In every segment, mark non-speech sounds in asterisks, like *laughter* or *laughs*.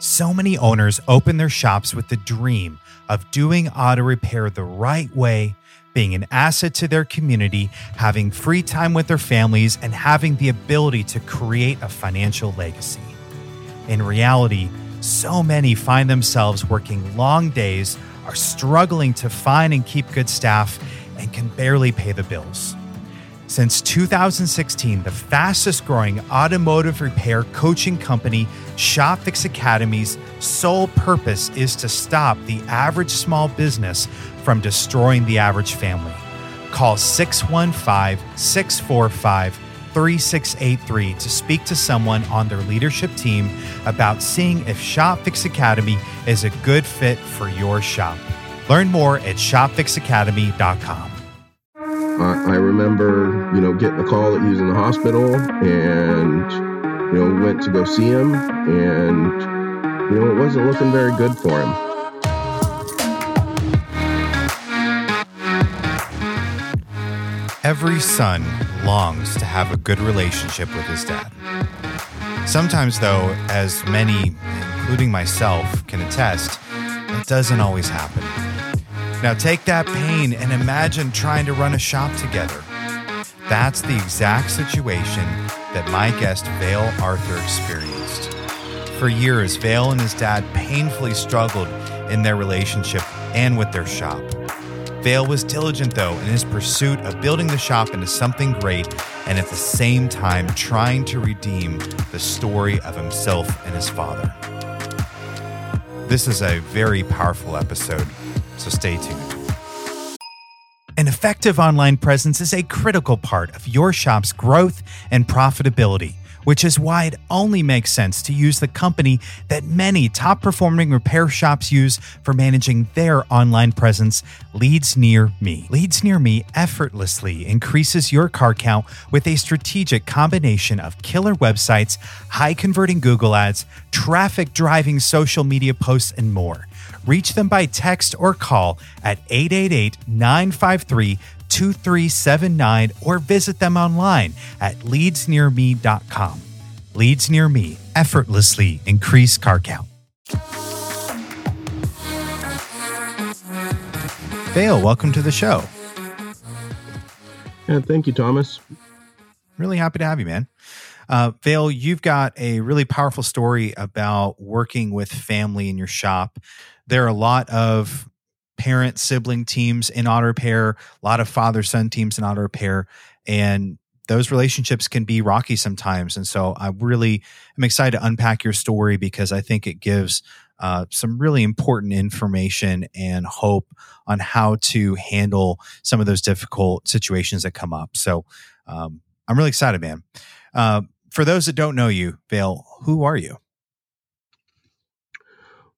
So many owners open their shops with the dream of doing auto repair the right way, being an asset to their community, having free time with their families, and having the ability to create a financial legacy. In reality, so many find themselves working long days, are struggling to find and keep good staff, and can barely pay the bills. Since 2016, the fastest growing automotive repair coaching company, ShopFix Academy's sole purpose is to stop the average small business from destroying the average family. Call 615 645 3683 to speak to someone on their leadership team about seeing if ShopFix Academy is a good fit for your shop. Learn more at shopfixacademy.com. I, I remember, you know, getting a call that he was in the hospital and, you know, went to go see him and, you know, it wasn't looking very good for him. Every son longs to have a good relationship with his dad. Sometimes, though, as many, including myself, can attest, it doesn't always happen. Now, take that pain and imagine trying to run a shop together. That's the exact situation that my guest, Veille Arthur, experienced. For years, Veille and his dad painfully struggled in their relationship and with their shop. Veille was diligent, though, in his pursuit of building the shop into something great and at the same time trying to redeem the story of himself and his father. This is a very powerful episode, so stay tuned. An effective online presence is a critical part of your shop's growth and profitability, which is why it only makes sense to use the company that many top performing repair shops use for managing their online presence, Leads Near Me. Leads Near Me effortlessly increases your car count with a strategic combination of killer websites, high converting Google ads, traffic driving social media posts, and more. Reach them by text or call at 888 953 2379 or visit them online at leadsnearme.com. Leads Near Me effortlessly increase car count. Veille, welcome to the show. Yeah, thank you, Thomas. Really happy to have you, man. Uh, Veille, you've got a really powerful story about working with family in your shop. There are a lot of parent sibling teams in auto repair, a lot of father son teams in auto repair, and those relationships can be rocky sometimes. And so I really am excited to unpack your story because I think it gives uh, some really important information and hope on how to handle some of those difficult situations that come up. So um, I'm really excited, man. Uh, for those that don't know you, Veille, who are you?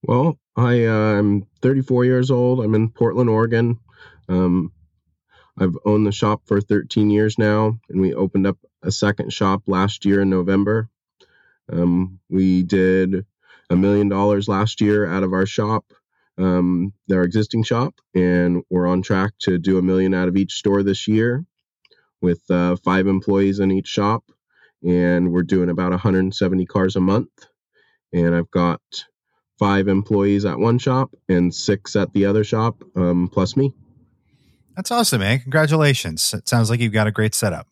Well, I, uh, I'm 34 years old. I'm in Portland, Oregon. Um, I've owned the shop for 13 years now, and we opened up a second shop last year in November. Um, we did a million dollars last year out of our shop, um, our existing shop, and we're on track to do a million out of each store this year with uh, five employees in each shop. And we're doing about 170 cars a month. And I've got five employees at one shop and six at the other shop, um, plus me. That's awesome, man. Congratulations. It sounds like you've got a great setup.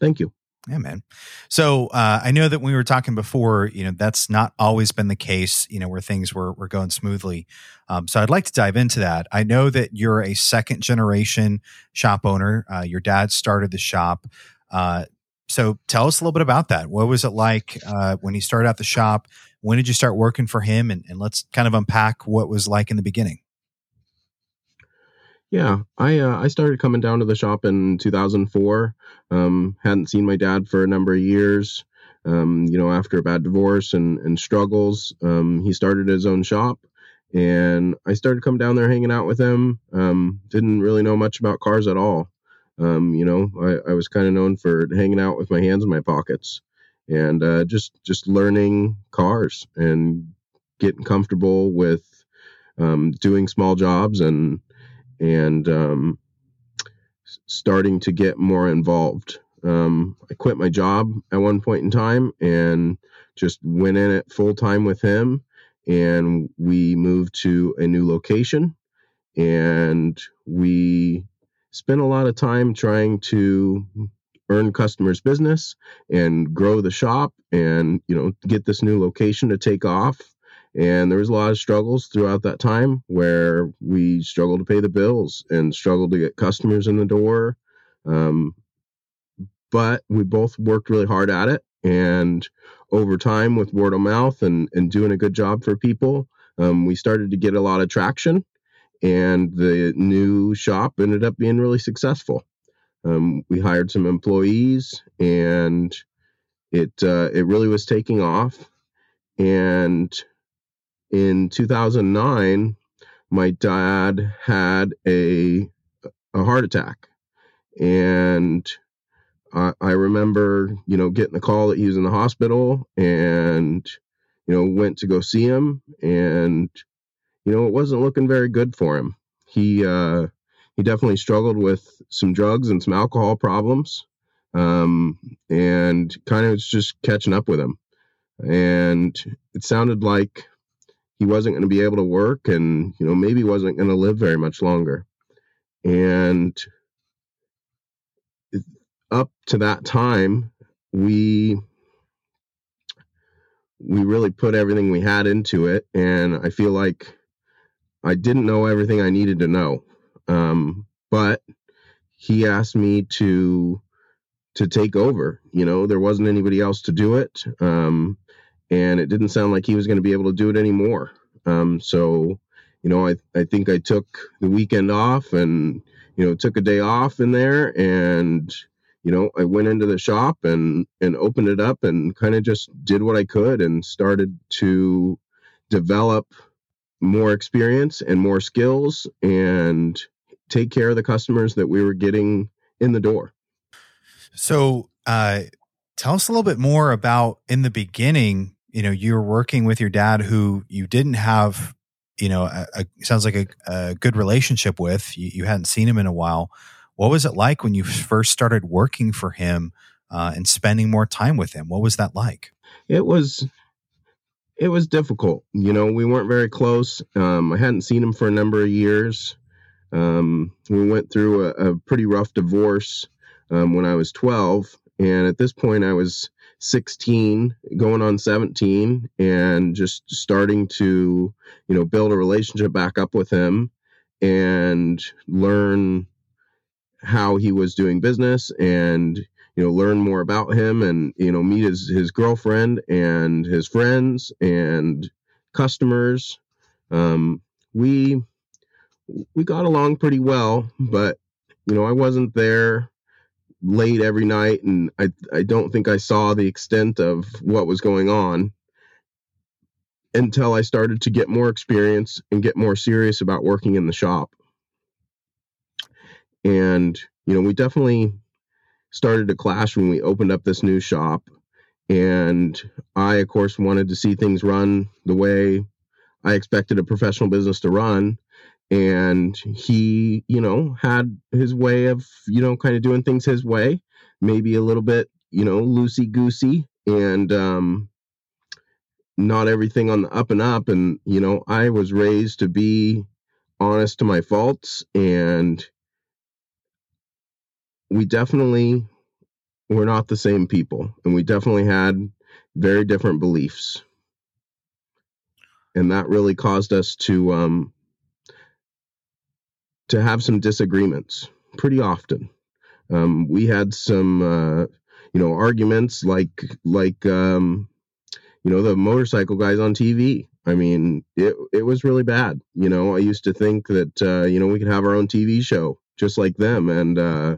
Thank you. Yeah, man. So uh, I know that we were talking before, you know, that's not always been the case, you know, where things were, were going smoothly. Um, so I'd like to dive into that. I know that you're a second generation shop owner. Uh, your dad started the shop. Uh, so tell us a little bit about that. What was it like uh, when he started out the shop? When did you start working for him? And, and let's kind of unpack what was like in the beginning. Yeah, I uh, I started coming down to the shop in 2004. Um, hadn't seen my dad for a number of years. Um, you know, after a bad divorce and and struggles, um, he started his own shop, and I started coming down there hanging out with him. Um, didn't really know much about cars at all. Um, you know, I, I was kind of known for hanging out with my hands in my pockets and uh, just just learning cars and getting comfortable with um, doing small jobs and and um, starting to get more involved. Um, I quit my job at one point in time and just went in it full time with him. And we moved to a new location and we spent a lot of time trying to earn customers business and grow the shop and you know get this new location to take off. And there was a lot of struggles throughout that time where we struggled to pay the bills and struggled to get customers in the door. Um, but we both worked really hard at it. And over time with word of mouth and, and doing a good job for people um, we started to get a lot of traction. And the new shop ended up being really successful um, we hired some employees, and it uh, it really was taking off. And in 2009, my dad had a a heart attack, and I, I remember, you know, getting the call that he was in the hospital, and you know, went to go see him, and you know, it wasn't looking very good for him. He uh, he definitely struggled with some drugs and some alcohol problems um, and kind of was just catching up with him. And it sounded like he wasn't going to be able to work and you know maybe wasn't going to live very much longer. And up to that time we we really put everything we had into it and i feel like i didn't know everything i needed to know um, but he asked me to to take over. You know, there wasn't anybody else to do it, um, and it didn't sound like he was going to be able to do it anymore. Um, so, you know, I I think I took the weekend off and you know took a day off in there and you know i went into the shop and and opened it up and kind of just did what i could and started to develop more experience and more skills and take care of the customers that we were getting in the door. So, uh, tell us a little bit more about in the beginning. You know, you were working with your dad, who you didn't have, you know, a, a sounds like a, a, good relationship with. You, you, hadn't seen him in a while. What was it like when you first started working for him uh, and spending more time with him? What was that like? It was it was difficult. You know, we weren't very close. Um, I hadn't seen him for a number of years. Um, we went through a, a pretty rough divorce um, when I was 12. And at this point, I was 16, going on 17, and just starting to, you know, build a relationship back up with him and learn how he was doing business and you know learn more about him and you know meet his his girlfriend and his friends and customers. Um, we we got along pretty well but you know i wasn't there late every night and i i don't think i saw the extent of what was going on until i started to get more experience and get more serious about working in the shop. And you know we definitely started to clash when we opened up this new shop. And I, of course, wanted to see things run the way I expected a professional business to run. And he, you know, had his way of, you know, kind of doing things his way, maybe a little bit, you know, loosey goosey and um, not everything on the up and up. And, you know, I was raised to be honest to my faults and we definitely were not the same people and we definitely had very different beliefs. And that really caused us to um to have some disagreements pretty often. Um we had some uh you know arguments like like um you know the motorcycle guys on TV I mean it it was really bad you know? I used to think that uh you know we could have our own TV show just like them and uh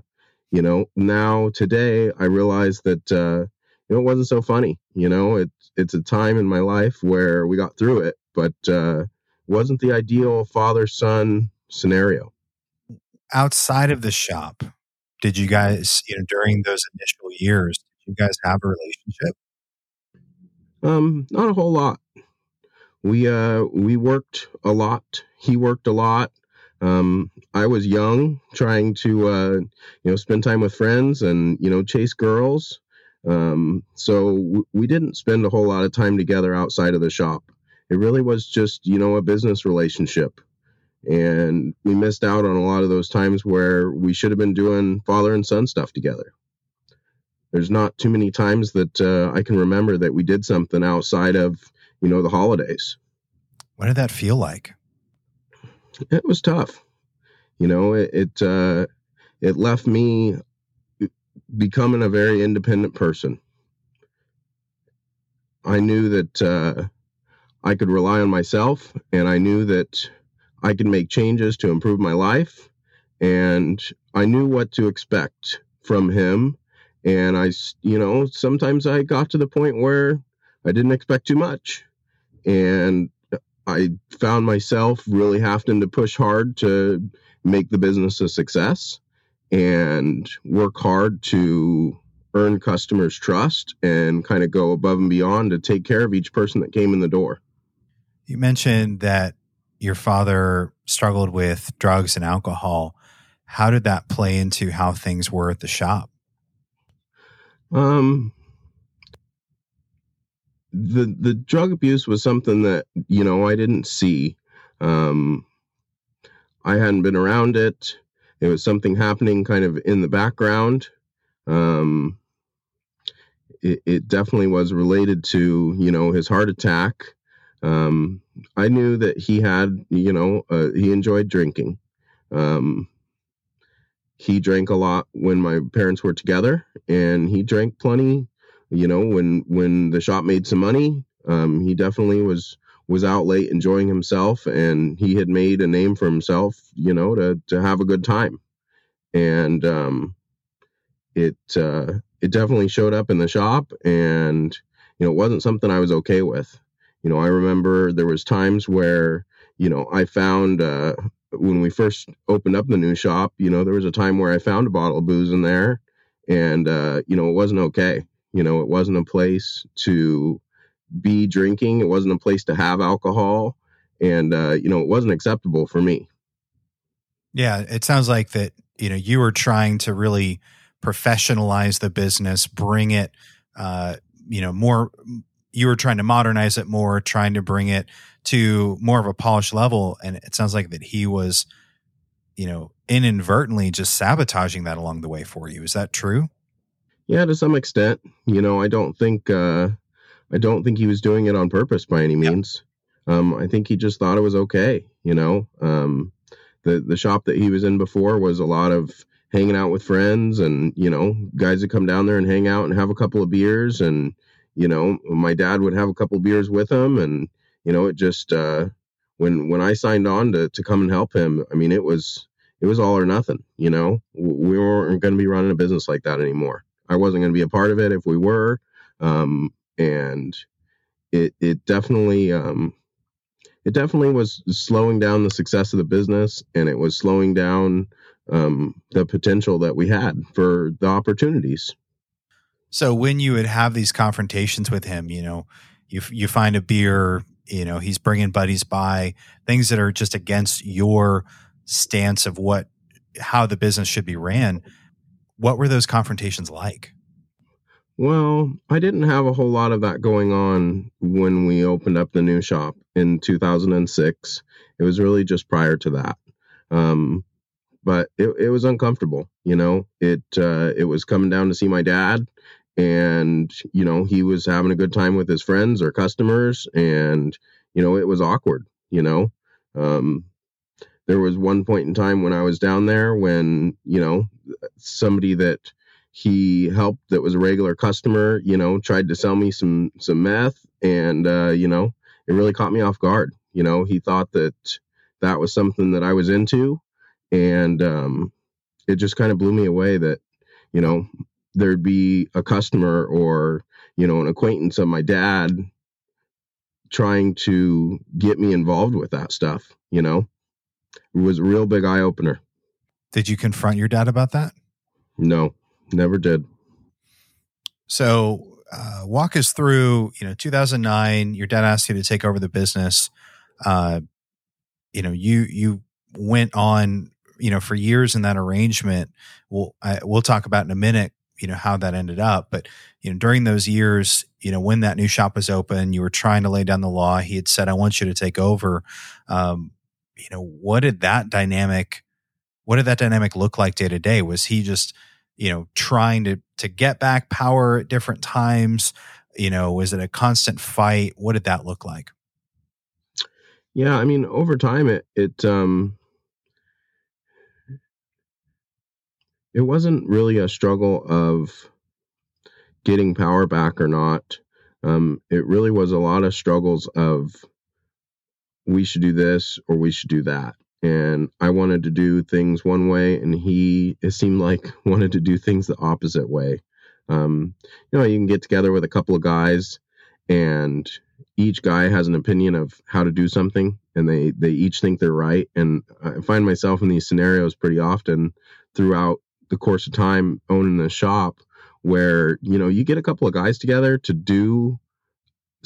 you know now today i realize that uh you know it wasn't so funny you know? It's it's a time in my life where we got through it but uh wasn't the ideal father son scenario. Outside of the shop did you guys you know during those initial years did you guys have a relationship? Um not a whole lot. We uh we worked a lot. He worked a lot Um, I was young, trying to uh, you know spend time with friends and you know chase girls. Um, so w- we didn't spend a whole lot of time together outside of the shop. It really was just you know a business relationship, and we missed out on a lot of those times where we should have been doing father and son stuff together. There's not too many times that uh, I can remember that we did something outside of you know the holidays. What did that feel like? It was tough. You know, it it, uh, it left me becoming a very independent person. I knew that uh, I could rely on myself, and I knew that I could make changes to improve my life, and I knew what to expect from him. And I, you know, sometimes I got to the point where I didn't expect too much, and I found myself really having to push hard to make the business a success and work hard to earn customers' trust and kind of go above and beyond to take care of each person that came in the door. You mentioned that your father struggled with drugs and alcohol. How did that play into how things were at the shop? Um, the the drug abuse was something that you know I didn't see. Um, I hadn't been around it. It was something happening kind of in the background. Um, it, it definitely was related to you know his heart attack. Um, I knew that he had you know uh, he enjoyed drinking. Um, he drank a lot when my parents were together, and he drank plenty you know when when the shop made some money um, he definitely was was out late enjoying himself and he had made a name for himself you know to to have a good time. And um, it uh, it definitely showed up in the shop and you know it wasn't something i was okay with. You know i remember there was times where you know i found uh, when we first opened up the new shop you know there was a time where i found a bottle of booze in there and uh, you know it wasn't okay you know, it wasn't a place to be drinking. It wasn't a place to have alcohol. And, uh, you know, it wasn't acceptable for me. Yeah. It sounds like that, you know, you were trying to really professionalize the business, bring it, uh, you know, more, you were trying to modernize it more, trying to bring it to more of a polished level. And it sounds like that he was, you know, inadvertently just sabotaging that along the way for you. Is that true? Yeah, to some extent. You know, I don't think uh I don't think he was doing it on purpose by any means. Yep. Um I think he just thought it was okay, you know. Um the the shop that he was in before was a lot of hanging out with friends and, you know, guys would come down there and hang out and have a couple of beers and you know, my dad would have a couple of beers with him and you know, it just uh when when I signed on to to come and help him, I mean, it was it was all or nothing, you know. We weren't going to be running a business like that anymore. I wasn't going to be a part of it if we were. Um, and it it definitely um, it definitely was slowing down the success of the business, and it was slowing down um, the potential that we had for the opportunities. So when you would have these confrontations with him, you know, you you find a beer, you know, he's bringing buddies by, things that are just against your stance of what how the business should be ran what were those confrontations like? Well, I didn't have a whole lot of that going on when we opened up the new shop in 2006. It was really just prior to that. Um, but it, it was uncomfortable, you know. It uh, it was coming down to see my dad, and you know he was having a good time with his friends or customers, and you know it was awkward, you know. Um, there was one point in time when I was down there when, you know, somebody that he helped that was a regular customer, you know, tried to sell me some some meth and uh, you know, it really caught me off guard. You know, he thought that that was something that I was into and um it just kind of blew me away that, you know, there'd be a customer or, you know, an acquaintance of my dad trying to get me involved with that stuff, you know it was a real big eye opener. Did you confront your dad about that? No, never did. So, uh, walk us through. You know, 2009. Your dad asked you to take over the business. Uh, you know, you you went on, you know, for years in that arrangement. We'll I, we'll talk about in a minute, you know, how that ended up. But you know, during those years, you know, when that new shop was open, you were trying to lay down the law. He had said, "I want you to take over." Um, you know, what did that dynamic? What did that dynamic look like day to day? Was he just you know trying to to get back power at different times you know was it a constant fight what did that look like yeah i mean over time it it um it wasn't really a struggle of getting power back or not um it really was a lot of struggles of we should do this or we should do that and I wanted to do things one way, and he it seemed like *laughs* wanted to do things the opposite way. Um, you know, you can get together with a couple of guys, and each guy has an opinion of how to do something, and they they each think they're right. And I find myself in these scenarios pretty often throughout the course of time owning the shop, where you know you get a couple of guys together to do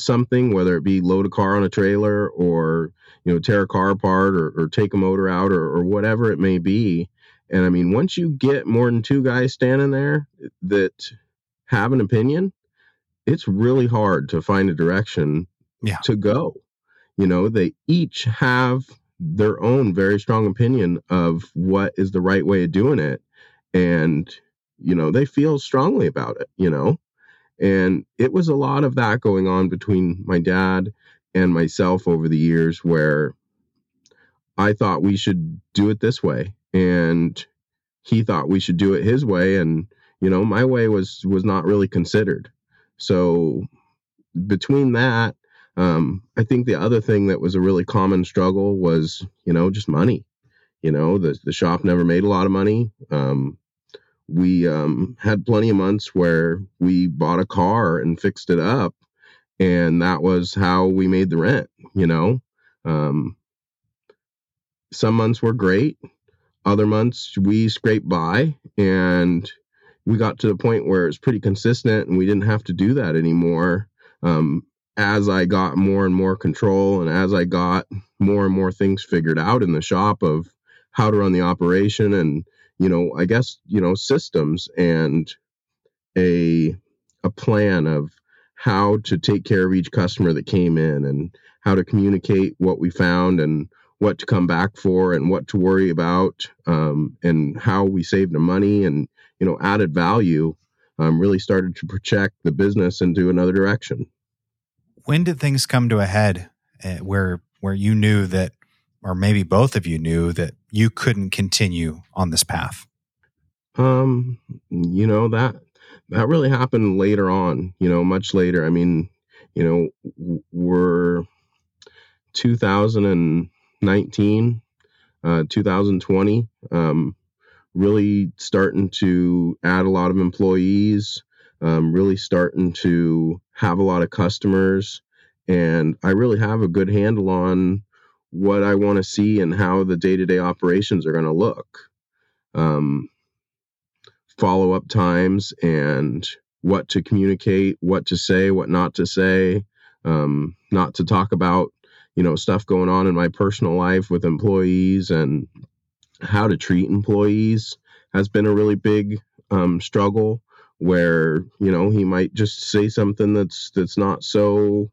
something, whether it be load a car on a trailer or you know tear a car apart or, or take a motor out or, or whatever it may be. And I mean, once you get more than two guys standing there that have an opinion, it's really hard to find a direction yeah. to go. You know, they each have their own very strong opinion of what is the right way of doing it. And, you know, they feel strongly about it, you know. And it was a lot of that going on between my dad and myself over the years where I thought we should do it this way and he thought we should do it his way and you know my way was was not really considered. So between that um, I think the other thing that was a really common struggle was, you know, just money. You know, the the shop never made a lot of money. Um, we um, had plenty of months where we bought a car and fixed it up and that was how we made the rent you know? Um, some months were great other months we scraped by and we got to the point where it was pretty consistent and we didn't have to do that anymore. Um, as i got more and more control and as i got more and more things figured out in the shop of how to run the operation and you know, I guess, you know, systems and a a plan of how to take care of each customer that came in and how to communicate what we found and what to come back for and what to worry about um, and how we saved the money and you know added value um, really started to project the business into another direction. When did things come to a head uh, where where you knew that or maybe both of you knew that you couldn't continue on this path? Um, you know that that really happened later on. You know, much later. I mean, you know, we're 2019, uh, 2020. Um, really starting to add a lot of employees. Um, really starting to have a lot of customers, and I really have a good handle on what I want to see and how the day to day operations are going to look. Um, follow up times and what to communicate, what to say, what not to say, um, not to talk about, you know, stuff going on in my personal life with employees and how to treat employees has been a really big um, struggle where you know he might just say something that's that's not so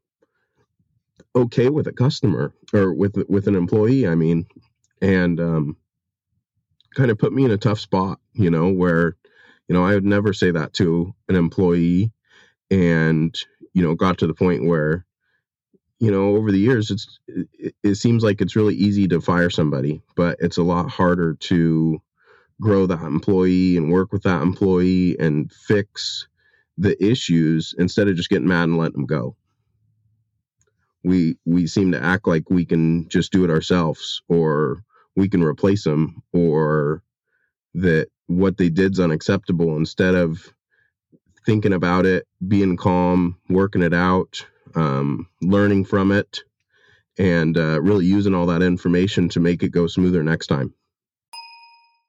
okay with a customer or with with an employee i mean and um, kind of put me in a tough spot you know where you know i would never say that to an employee and you know got to the point where you know over the years it's it, it seems like it's really easy to fire somebody but it's a lot harder to grow that employee and work with that employee and fix the issues instead of just getting mad and letting them go we we seem to act like we can just do it ourselves or we can replace them or that what they did's unacceptable instead of thinking about it being calm working it out um, learning from it and uh, really using all that information to make it go smoother next time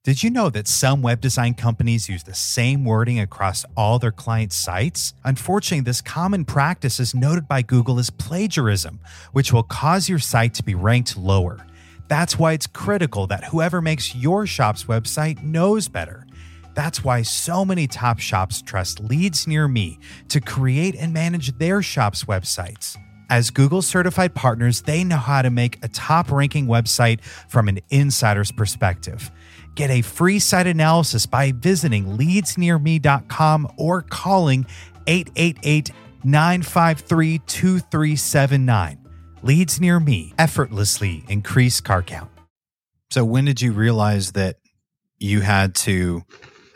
did you know that some web design companies use the same wording across all their client sites? Unfortunately, this common practice is noted by Google as plagiarism, which will cause your site to be ranked lower. That's why it's critical that whoever makes your shop's website knows better. That's why so many top shops trust Leads Near Me to create and manage their shop's websites. As Google certified partners, they know how to make a top ranking website from an insider's perspective. Get a free site analysis by visiting leadsnearme.com or calling 888 953 2379. Leads Near Me effortlessly increase car count. So, when did you realize that you had to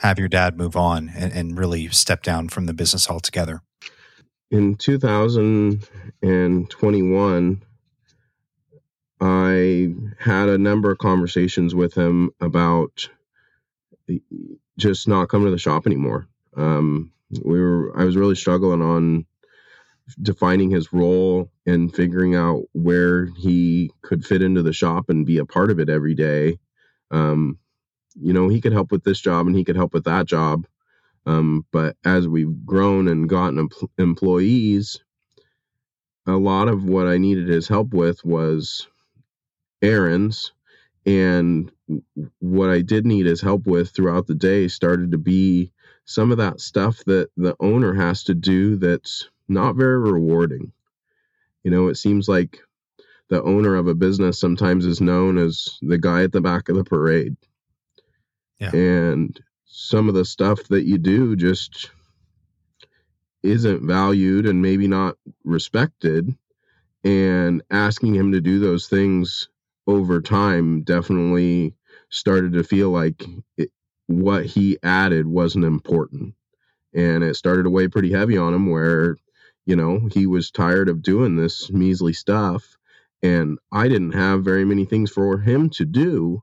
have your dad move on and, and really step down from the business altogether? In 2021, I had a number of conversations with him about just not coming to the shop anymore. Um, we were I was really struggling on defining his role and figuring out where he could fit into the shop and be a part of it every day. Um, you know, he could help with this job and he could help with that job. Um, but as we've grown and gotten em- employees, a lot of what I needed his help with was errands. And what I did need his help with throughout the day started to be some of that stuff that the owner has to do that's not very rewarding. You know, it seems like the owner of a business sometimes is known as the guy at the back of the parade. Yeah. And some of the stuff that you do just isn't valued and maybe not respected. And asking him to do those things over time definitely started to feel like it, what he added wasn't important. And it started to weigh pretty heavy on him where you know, he was tired of doing this measly stuff. And I didn't have very many things for him to do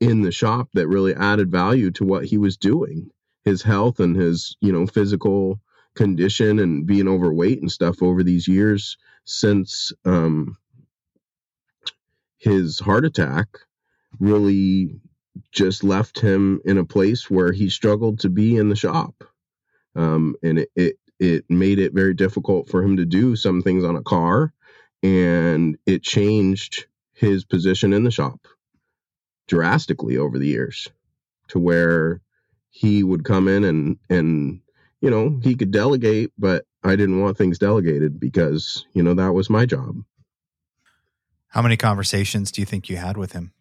in the shop that really added value to what he was doing. His health and his, you know, physical condition and being overweight and stuff over these years since um, his heart attack really just left him in a place where he struggled to be in the shop. Um, and it, it, it made it very difficult for him to do some things on a car and it changed his position in the shop drastically over the years to where he would come in and and you know he could delegate but i didn't want things delegated because you know that was my job how many conversations do you think you had with him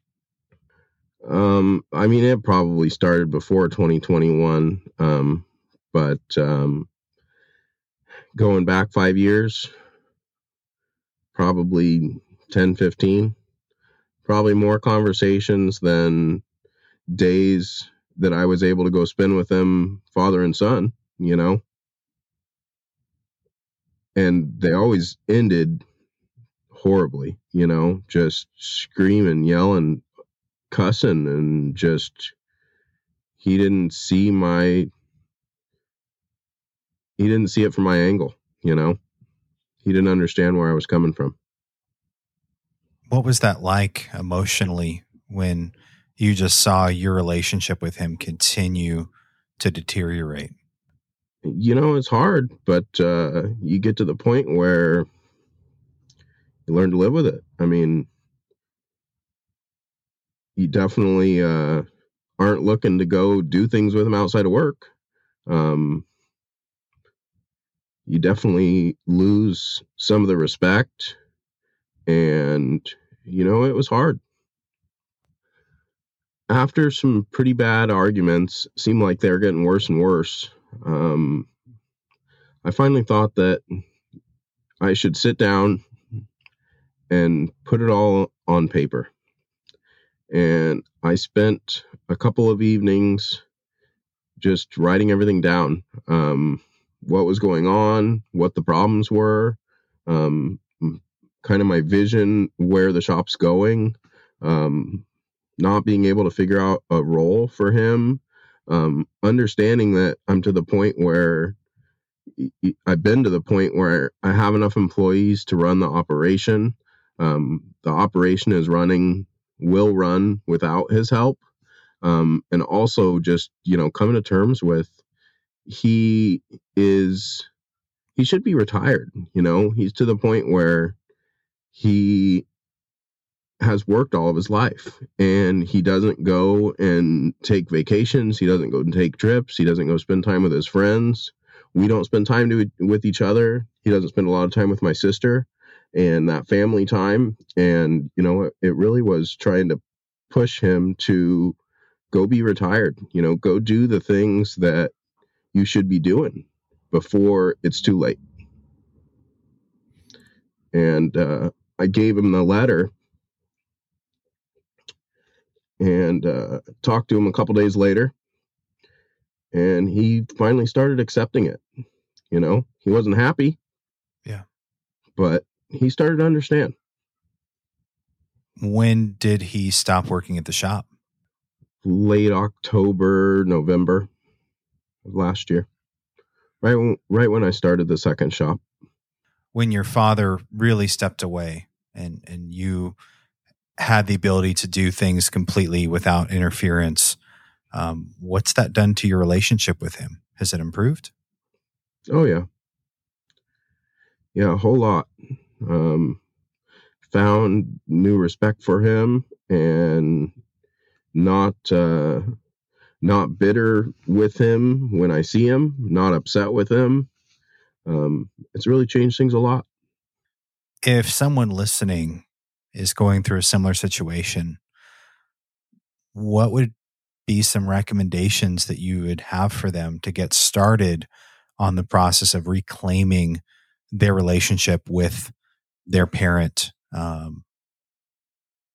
um i mean it probably started before 2021 um but um going back five years, probably 10, 15, probably more conversations than days that I was able to go spend with them, father and son, you know? And they always ended horribly, you know, just screaming, yelling, cussing, and just he didn't see my he didn't see it from my angle, you know. He didn't understand where I was coming from. What was that like emotionally when you just saw your relationship with him continue to deteriorate? You know, it's hard, but uh, you get to the point where you learn to live with it. I mean, you definitely uh, aren't looking to go do things with them outside of work. Um, you definitely lose some of the respect and you know it was hard after some pretty bad arguments seemed like they were getting worse and worse um, i finally thought that i should sit down and put it all on paper and i spent a couple of evenings just writing everything down um, what was going on, what the problems were, um, kind of my vision, where the shop's going, um, not being able to figure out a role for him, um, understanding that I'm to the point where I've been to the point where I have enough employees to run the operation. Um, the operation is running, will run without his help. Um, and also just, you know, coming to terms with he is he should be retired you know? He's to the point where he has worked all of his life and he doesn't go and take vacations he doesn't go and take trips he doesn't go spend time with his friends. We don't spend time to, with each other. He doesn't spend a lot of time with my sister and that family time and you know it really was trying to push him to go be retired you know go do the things that you should be doing before it's too late. And uh, i gave him the letter and uh, talked to him a couple days later and he finally started accepting it you know? He wasn't happy. Yeah. But he started to understand when did he stop working at the shop late october november of last year right when, right when i started the second shop when your father really stepped away and and you had the ability to do things completely without interference. Um, what's that done to your relationship with him? Has it improved? Oh yeah, yeah, a whole lot. Um, found new respect for him and not uh, not bitter with him when I see him, not upset with him. Um, it's really changed things a lot. If someone listening is going through a similar situation, what would be some recommendations that you would have for them to get started on the process of reclaiming their relationship with their parent um,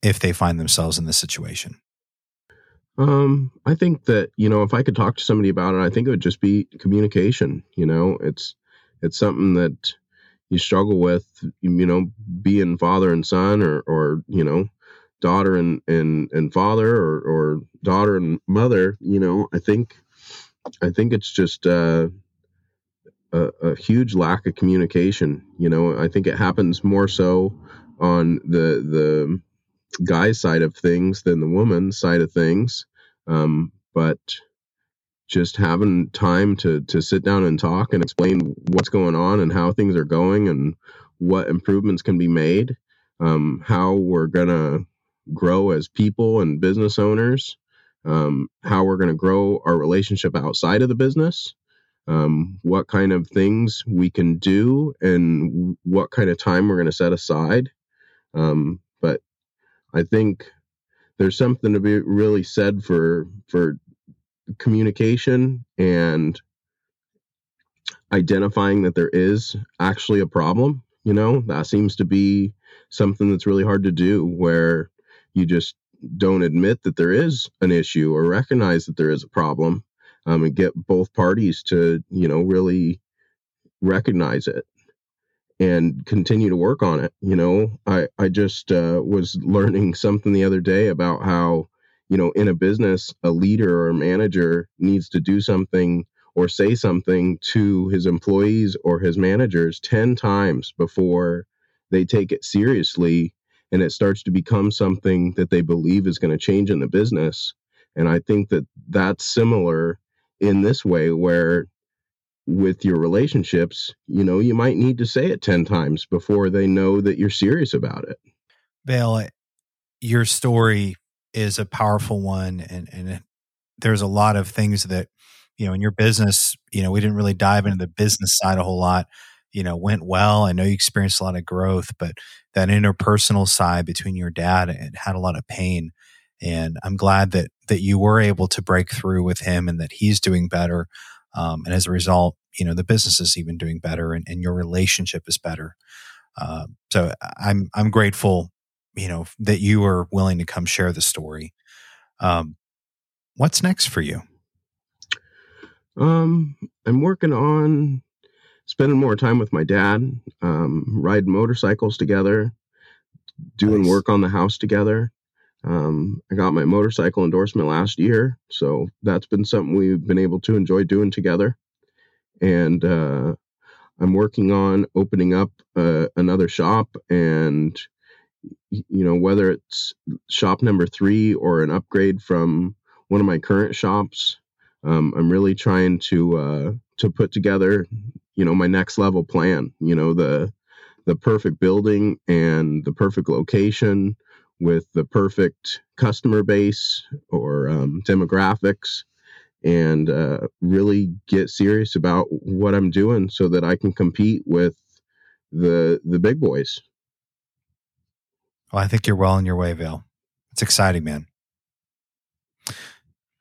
if they find themselves in this situation? Um, I think that you know if I could talk to somebody about it, I think it would just be communication. You know, it's it's something that you struggle with, you know, being father and son, or or you know, daughter and and and father, or or daughter and mother. You know, I think I think it's just uh, a, a huge lack of communication. You know, I think it happens more so on the the guy side of things than the woman side of things. Um, but just having time to to sit down and talk and explain what's going on and how things are going and what improvements can be made um, how we're gonna grow as people and business owners um, how we're gonna grow our relationship outside of the business um, what kind of things we can do and what kind of time we're gonna set aside. Um, but i think there's something to be really said for for communication and identifying that there is actually a problem you know? That seems to be something that's really hard to do where you just don't admit that there is an issue or recognize that there is a problem um, and get both parties to you know really recognize it and continue to work on it you know i i just uh, was learning something the other day about how you know, in a business, a leader or a manager needs to do something or say something to his employees or his managers 10 times before they take it seriously and it starts to become something that they believe is going to change in the business. And I think that that's similar in this way where with your relationships, you know, you might need to say it 10 times before they know that you're serious about it. Veille, your story is a powerful one and and there's a lot of things that you know in your business you know we didn't really dive into the business side a whole lot you know went well i know you experienced a lot of growth but that interpersonal side between your dad it had a lot of pain and i'm glad that that you were able to break through with him and that he's doing better um, and as a result you know the business is even doing better and, and your relationship is better. Uh, so i'm i'm grateful you know that you are willing to come share the story. Um, what's next for you? Um i'm working on spending more time with my dad um riding motorcycles together doing nice. work on the house together um, I got my motorcycle endorsement last year, so that's been something we've been able to enjoy doing together. And uh, I'm working on opening up uh, another shop and you know whether it's shop number three or an upgrade from one of my current shops um, i'm really trying to uh, to put together you know my next level plan you know the the perfect building and the perfect location with the perfect customer base or um, demographics and uh, really get serious about what I'm doing so that I can compete with the the big boys. Well, I think you're well on your way, Veille. It's exciting, man.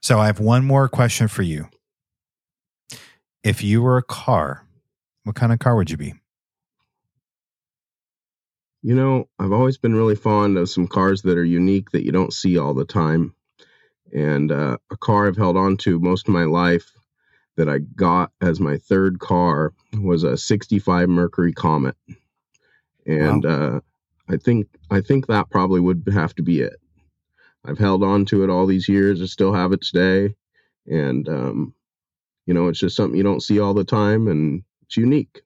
So I have one more question for you. If you were a car, what kind of car would you be? You know, I've always been really fond of some cars that are unique that you don't see all the time. And uh, a car I've held on to most of my life that I got as my third car was a 65 Mercury Comet. And wow. uh, I think I think that probably would have to be it. I've held on to it all these years. I still have it today, and um, you know, it's just something you don't see all the time, and it's unique.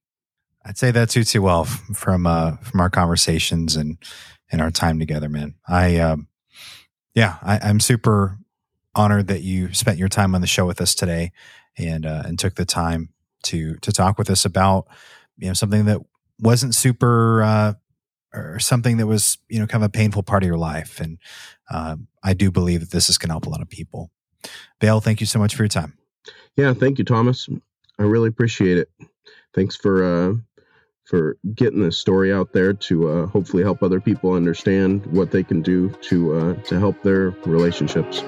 I'd say that suits you well from uh, from our conversations and and our time together, man. I um, yeah, I, I'm super honored that you spent your time on the show with us today and uh, and took the time to to talk with us about you know something that wasn't super uh, or something that was you know kind of a painful part of your life. And um, i do believe that this is going to help a lot of people. Veille thank you so much for your time. Yeah thank you thomas. I really appreciate it. Thanks for uh for getting this story out there to uh, hopefully help other people understand what they can do to uh, to help their relationships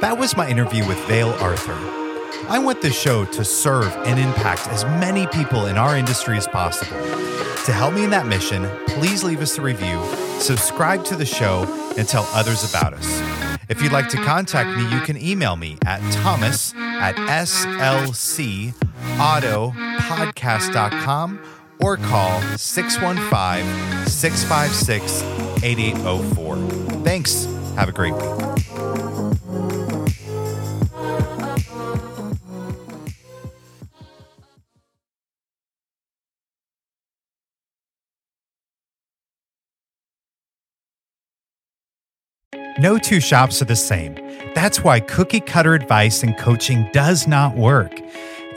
that was my interview with Veille Arthur I want this show to serve and impact as many people in our industry as possible. To help me in that mission, please leave us a review, subscribe to the show, and tell others about us. If you'd like to contact me, you can email me at thomas at slcautopodcast.com or call 615 656 8804. Thanks. Have a great week. No two shops are the same. That's why cookie cutter advice and coaching does not work.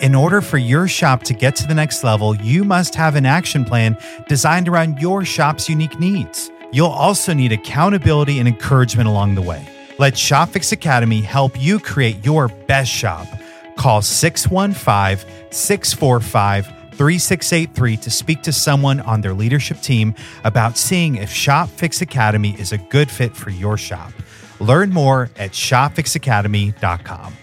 In order for your shop to get to the next level, you must have an action plan designed around your shop's unique needs. You'll also need accountability and encouragement along the way. Let ShopFix Academy help you create your best shop. Call 615 645 3683 to speak to someone on their leadership team about seeing if Shop Fix Academy is a good fit for your shop. Learn more at shopfixacademy.com.